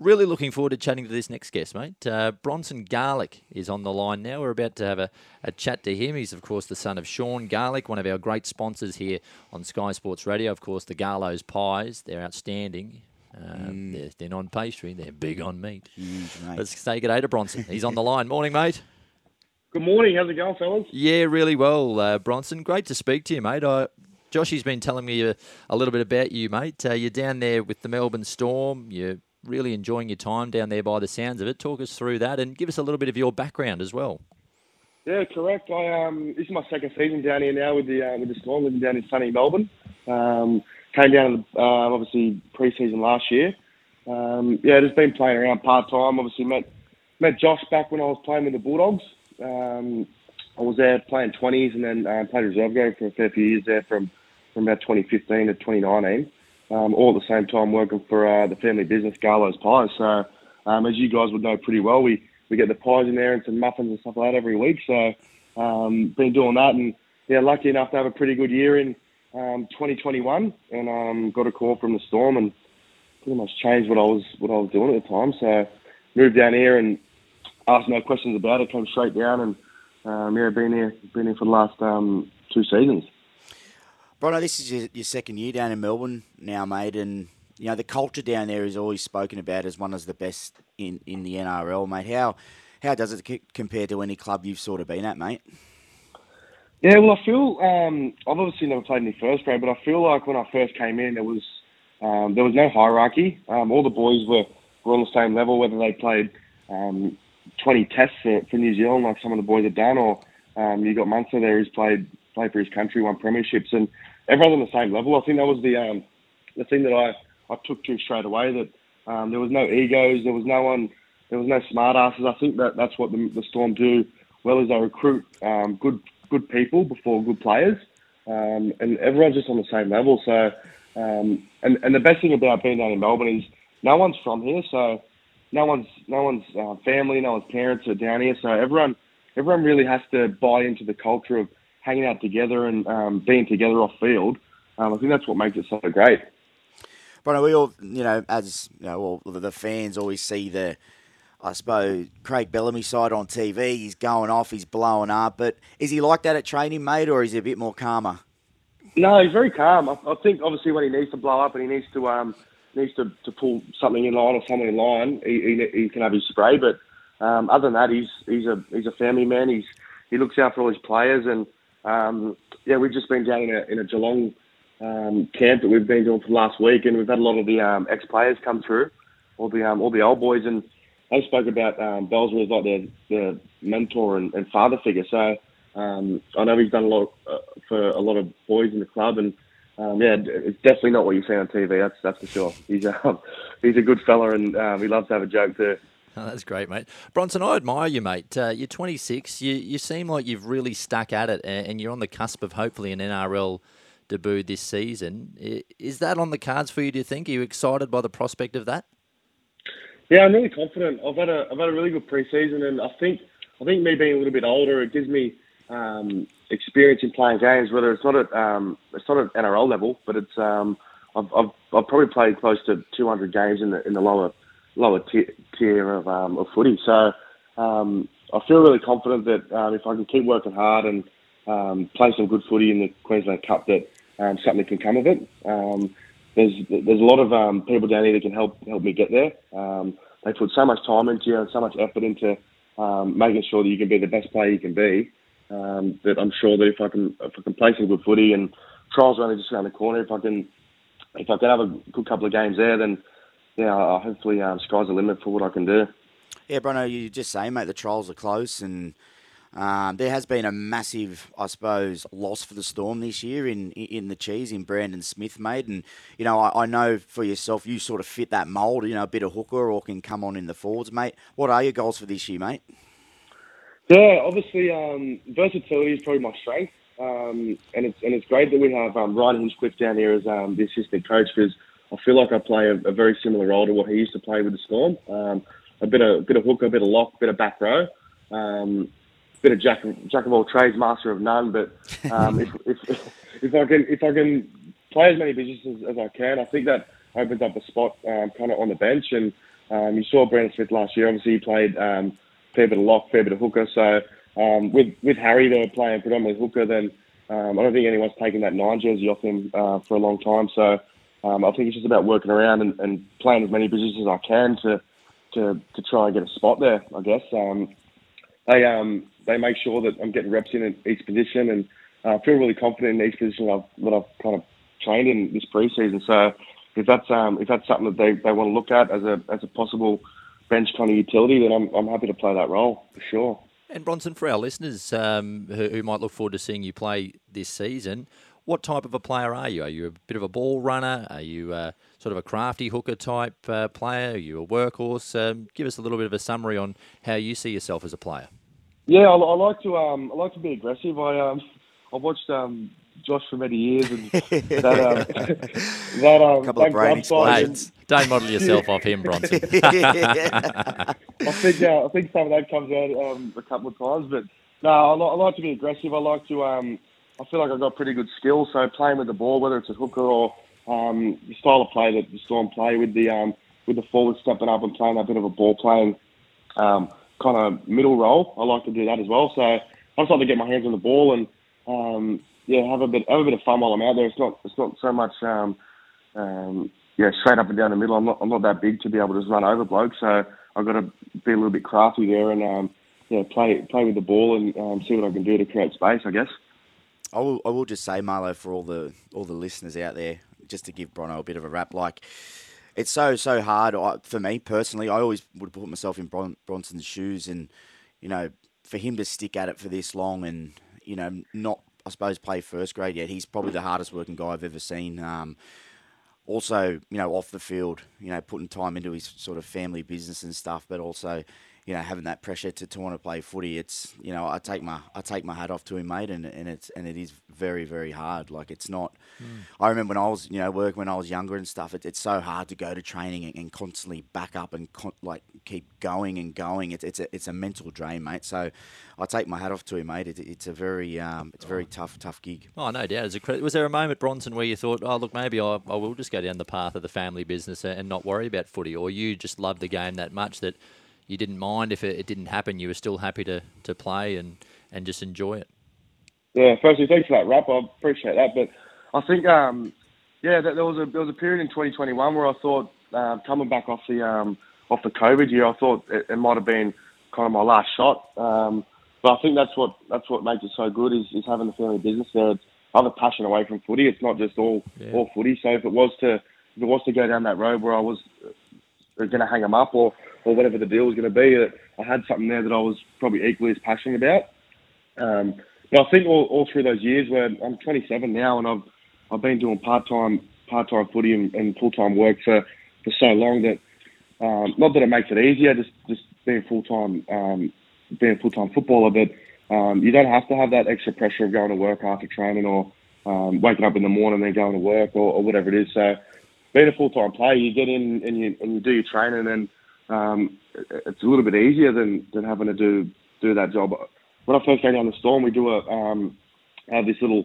Really looking forward to chatting to this next guest, mate. Uh, Bronson Garlick is on the line now. We're about to have a, a chat to him. He's, of course, the son of Sean Garlick, one of our great sponsors here on Sky Sports Radio. Of course, the Garlo's Pies. They're outstanding. Um, they're thin on pastry. They're big on meat. Let's say good day to Bronson. He's on the line. Morning, mate. Good morning. How's it going, fellas? Yeah, really well, uh, Bronson. Great to speak to you, mate. I, Joshy's been telling me a, a little bit about you, mate. Uh, you're down there with the Melbourne Storm. You're really enjoying your time down there by the sounds of it. Talk us through that and give us a little bit of your background as well. Yeah, correct. I um, this is my second season down here now with the uh, with the Storm, living down in sunny Melbourne. Um, came down uh, obviously pre-season last year. Um, yeah, just been playing around part time. Obviously met met Josh back when I was playing with the Bulldogs. Um, I was there playing 20s and then uh, played reserve game for a fair few years there from, from about 2015 to 2019. Um, all at the same time working for uh, the family business Garlo's Pies. So um, as you guys would know pretty well, we, we get the pies in there and some muffins and stuff like that every week. So um, been doing that and yeah, lucky enough to have a pretty good year in um, 2021 and um, got a call from the Storm and pretty much changed what I was what I was doing at the time. So moved down here and asked no questions about it. Came straight down and um, yeah, been here been here for the last um, two seasons. Brono, this is your, your second year down in Melbourne now, mate, and you know the culture down there is always spoken about as one of the best in, in the NRL, mate. How how does it c- compare to any club you've sort of been at, mate? Yeah, well, I feel um, I've obviously never played in the first grade, but I feel like when I first came in, there was um, there was no hierarchy. Um, all the boys were, were on the same level, whether they played um, 20 tests for, for New Zealand, like some of the boys have done, or um, you got Munster there who's played played for his country, won premierships, and everyone's on the same level. I think that was the um, the thing that I, I took to straight away. That um, there was no egos, there was no one, there was no smart asses. I think that that's what the, the Storm do well, is they recruit um, good good people before good players, um, and everyone's just on the same level. So, um, and and the best thing about being down in Melbourne is no one's from here, so no one's no one's uh, family, no one's parents are down here. So everyone everyone really has to buy into the culture of hanging out together and um, being together off field. Um, I think that's what makes it so great. But we all, you know, as you know, all the fans always see the, I suppose, Craig Bellamy side on TV. He's going off, he's blowing up. But is he like that at training, mate, or is he a bit more calmer? No, he's very calm. I, I think obviously when he needs to blow up and he needs to um, needs to, to pull something in line or something in line, he, he, he can have his spray. But um, other than that, he's he's a he's a family man. He's he looks out for all his players, and um, yeah, we've just been down in a in a Geelong um, camp that we've been doing for last week, and we've had a lot of the um, ex players come through, all the um, all the old boys, and they spoke about um, Bellsworth as like their, their mentor and, and father figure. So um, I know he's done a lot uh, for a lot of boys in the club, and um, yeah, it's definitely not what you see on TV. That's that's for sure. He's um, he's a good fella, and um, he loves to have a joke too. Oh, that's great, mate. Bronson, I admire you, mate. Uh, you're 26. You you seem like you've really stuck at it, and you're on the cusp of hopefully an NRL debut this season. Is that on the cards for you? Do you think? Are you excited by the prospect of that? Yeah, I'm really confident. I've had a I've had a really good preseason, and I think I think me being a little bit older, it gives me um, experience in playing games. Whether it's not at um, it's not at NRL level, but it's um, I've, I've I've probably played close to 200 games in the in the lower lower tier, tier of um, of footy. So um, I feel really confident that um, if I can keep working hard and um, play some good footy in the Queensland Cup, that um, something can come of it. Um, there's there's a lot of um, people down here that can help help me get there. Um, they put so much time into you and so much effort into um, making sure that you can be the best player you can be. Um, that I'm sure that if I can if I can play some good footy and trials are only just around the corner, if I can if I can have a good couple of games there, then yeah, uh, hopefully um, sky's the limit for what I can do. Yeah, Bruno, you just say, mate, the trials are close and um, there has been a massive, I suppose, loss for the Storm this year in in the cheese in Brandon Smith, mate. And you know, I, I, know for yourself, you sort of fit that mould. You know, a bit of hooker or can come on in the forwards, mate. What are your goals for this year, mate? Yeah, obviously, um, versatility is probably my strength, um, and it's and it's great that we have um, Ryan Hinchcliffe down here as um, the assistant coach because I feel like I play a, a, very similar role to what he used to play with the Storm. Um, a bit of a bit of hooker, a bit of lock, a bit of back row. Um, bit of jack, jack of all trades, master of none. But um, if, if, if I can if I can play as many positions as I can, I think that opens up a spot um, kind of on the bench. And Um, you saw Brandon Smith last year. Obviously, he played um, fair bit of lock, fair bit of hooker. So um, with with Harry there playing predominantly hooker, then um, I don't think anyone's taken that nine jersey off him uh, for a long time. So um, I think it's just about working around and, and playing as many positions as I can to to to try and get a spot there. I guess um, they um, they make sure that I'm getting reps in each position and uh, feel really confident in each position that I've, that I've kind of trained in this preseason. So if that's um, if that's something that they, they want to look at as a as a possible bench kind of utility, then I'm I'm happy to play that role for sure. And Bronson, for our listeners um, who, who, might look forward to seeing you play this season, what type of a player are you? Are you a bit of a ball runner? Are you uh, sort of a crafty hooker type uh, player? Are you a workhorse? Um, give us a little bit of a summary on how you see yourself as a player. Yeah, I, I like to um, I like to be aggressive. I um, I watched um, Josh for many years, and that um, that um, couple of brain explosions. Don't model yourself off him, Bronson. I think uh, I think some of that comes out um, a couple of times, but no, I, I like to be aggressive. I like to. Um, I feel like I've got pretty good skill. So playing with the ball, whether it's a hooker or um, the style of play that the Storm play with the um, with the forward stepping up and playing a bit of a ball playing um, kind of middle role. I like to do that as well. So I just like to get my hands on the ball and um, yeah, have a bit have a bit of fun while I'm out there. It's not it's not so much um, um, yeah straight up and down the middle. I'm not I'm not that big to be able to just run over blokes. So I've got to be a little bit crafty there and um, yeah play play with the ball and um, see what I can do to create space. I guess. I will, I will just say, Marlo, for all the all the listeners out there, just to give Brono a bit of a rap, like it's so so hard I, for me personally. I always would put myself in Bron, Bronson's shoes, and you know, for him to stick at it for this long, and you know, not I suppose play first grade yet. He's probably the hardest working guy I've ever seen. Um, also, you know, off the field, you know, putting time into his sort of family business and stuff, but also you know, having that pressure to, to want to play footy, it's you know, I take my I take my hat off to him, mate, and, and it's and it is very very hard. Like it's not. Mm. I remember when I was you know working when I was younger and stuff. It, it's so hard to go to training and, and constantly back up and con- like keep going and going. It's it's a it's a mental drain, mate. So I take my hat off to him, mate. It, it's a very um, it's a very tough tough gig. Oh no doubt. Was there a moment, Bronson, where you thought, oh look, maybe I, I will just go down the path of the family business and not worry about footy, or you just love the game that much that you didn't mind if it, it, didn't happen. You were still happy to, to play and, and just enjoy it. Yeah, firstly, thanks for that wrap. I appreciate that. But I think, um, yeah, there was a there was a period in 2021 where I thought uh, coming back off the um, off the COVID year, I thought it, it might have been kind of my last shot. Um, but I think that's what that's what makes it so good is, is having the family business there. It's other passion away from footy. It's not just all yeah. all footy. So if it was to if it was to go down that road where I was going to hang them up or or whatever the deal was going to be, I had something there that I was probably equally as passionate about. Um, but I think all, all through those years, where I'm 27 now, and I've I've been doing part time part time footy and, and full time work for, for so long that um, not that it makes it easier, just just being full time um, being full time footballer, but um, you don't have to have that extra pressure of going to work after training or um, waking up in the morning and then going to work or, or whatever it is. So being a full time player, you get in and you and you do your training and um, it's a little bit easier than, than having to do do that job. When I first came down the storm, we do a um, have this little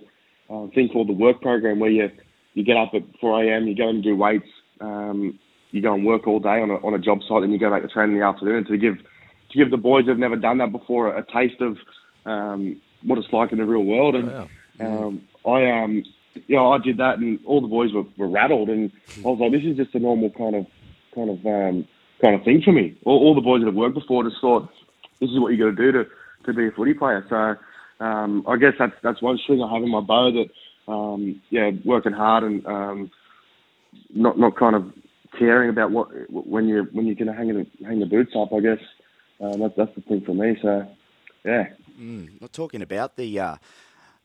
uh, thing called the work program where you you get up at 4 a.m. you go and do weights, um, you go and work all day on a on a job site, and you go back to train in the afternoon to give to give the boys who've never done that before a, a taste of um, what it's like in the real world. And oh, um, I um you know I did that, and all the boys were, were rattled, and I was like, this is just a normal kind of kind of um, kind of thing for me. All, all the boys that have worked before just thought this is what you got to do to to be a footy player. So um, I guess that's that's one string I have in my bow that um, yeah, working hard and um, not not kind of caring about what when you when you're going to hang the hang the boots up. I guess um, that's that's the thing for me. So yeah. Mm, not talking about the. Uh,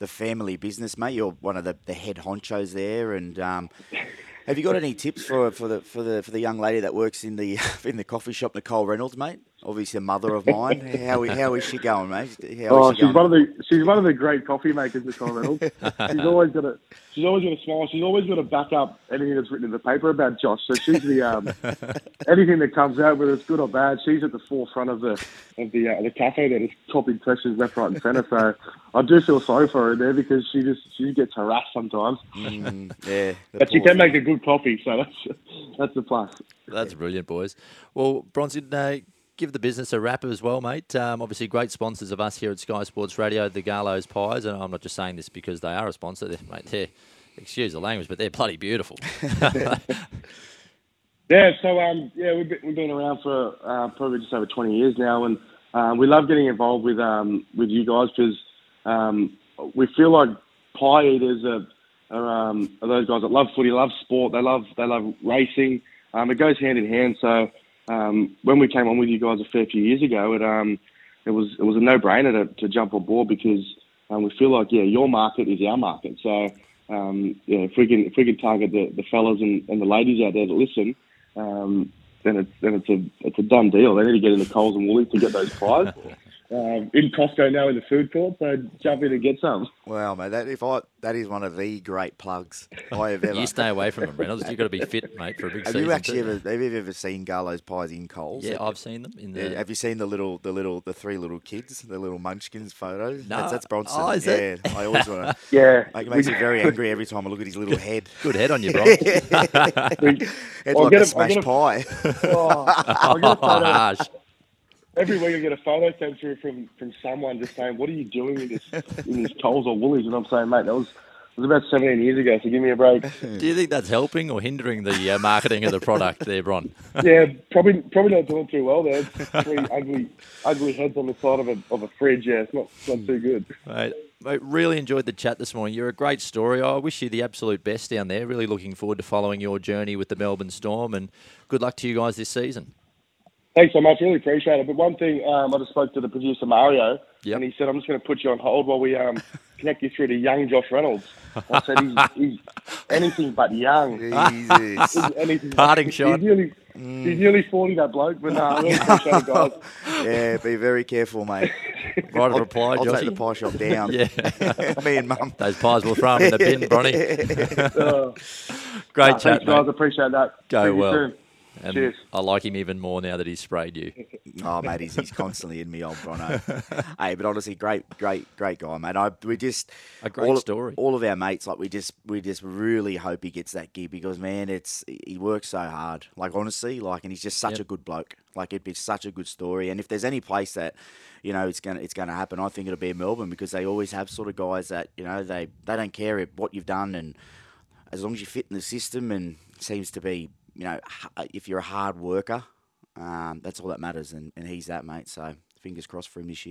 the family business, mate. You're one of the, the head honchos there, and um, have you got any tips for, for the for the for the young lady that works in the in the coffee shop, Nicole Reynolds, mate? obviously a mother of mine. How how is she going, mate? How Oh, is she she's going? one of the she's one of the great coffee makers, Nicole Reynolds. she's always got a she's always got a smile. She's always got to back up anything that's written in the paper about Josh. So she's the um, anything that comes out, whether it's good or bad, she's at the forefront of the of the uh, the cafe that is copying questions left, right, and centre. So I do feel sorry for her there because she just she gets harassed sometimes, Mm, yeah, but she can make a good coffee. So that's that's a plus. That's brilliant, boys. Well, Bronson, uh, give the business a wrap as well, mate. Um, obviously, great sponsors of us here at Sky Sports Radio, the Garlo's Pies, and I'm not just saying this because they are a sponsor, they're, mate. They're, excuse the language, but they're bloody beautiful. Yeah, so um, yeah, we've been, we've been around for uh, probably just over 20 years now, and um, we love getting involved with um, with you guys because um, we feel like pie eaters are, are, um, are those guys that love footy, love sport, they love they love racing. Um, it goes hand in hand. So um, when we came on with you guys a fair few years ago, it um, it was it was a no brainer to, to jump on board because um, we feel like yeah, your market is our market. So yeah, if we can if we can target the, the fellas and, and the ladies out there that listen, then it's then it's a it's a done deal. They need to get into Coles and Woolies to get those pies. um, in Costco now in the food court, so jump in and get some. Wow, mate, that if I that is one of the great plugs I have ever. you stay away from them, Reynolds. You've got to be fit, mate, for a big have season. you actually too. ever have you ever seen Garlo's pies in Coles? Yeah, I've seen them in the. Yeah, Have you seen the little, the little, the three little kids, the little munchkins photos? No. That's, that's Bronson. Oh, is yeah, it? I always want to. Yeah, It makes me very angry every time I look at his little head. Good head on you, Bron. It's I'll like a, a a- I'll smashed a- pie. Oh, I get a photo. Every week I get a photo sent through from, from someone just saying, "What are you doing in this in this Coles or Woolies?" And I'm saying, "Mate, that was it was about 17 years ago, so give me a break." Do you think that's helping or hindering the uh, marketing of the product there, Bron? yeah, probably probably not doing too well there. Three ugly ugly heads on the side of a of a fridge. Yeah, it's not not too good. Mate, mate, really enjoyed the chat this morning. You're a great story. I wish you the absolute best down there. Really looking forward to following your journey with the Melbourne Storm, and good luck to you guys this season. Thanks so much. Really appreciate it. But one thing, um, I just spoke to the producer Mario, Yep. and he said, "I'm just going to put you on hold while we um, connect you through to young Josh Reynolds." I said, "He's, he's anything but young." Jesus. He's anything Parting he's shot. Nearly, He's nearly 40, that bloke. But no, I really appreciate it, guys. yeah, be very careful, mate. Right I'll, reply, I'll take the pie shop down. Yeah. Me and mum. Those pies will throw 'em in the bin, Bronny. Uh, Great no, chat, thanks, guys. mate. Appreciate that. Go See you well. Soon. And Cheers. I like him even more now that he's sprayed you. Oh, mate, he's, he's constantly in me, old Brono. hey, but honestly, great, great, great guy, mate. I we just A great all, story. All of our mates, like we just we just really hope he gets that gig because man, it's he works so hard. Like honestly, like, and he's just such Yep. a good bloke. Like it'd be such a good story. And if there's any place that you know it's gonna it's gonna happen, I think it'll be in Melbourne because they always have sort of guys that you know they they don't care what you've done and as long as you fit in the system and seems to be you know if you're a hard worker. Um, that's all that matters, and, and he's that mate. So fingers crossed for him this year.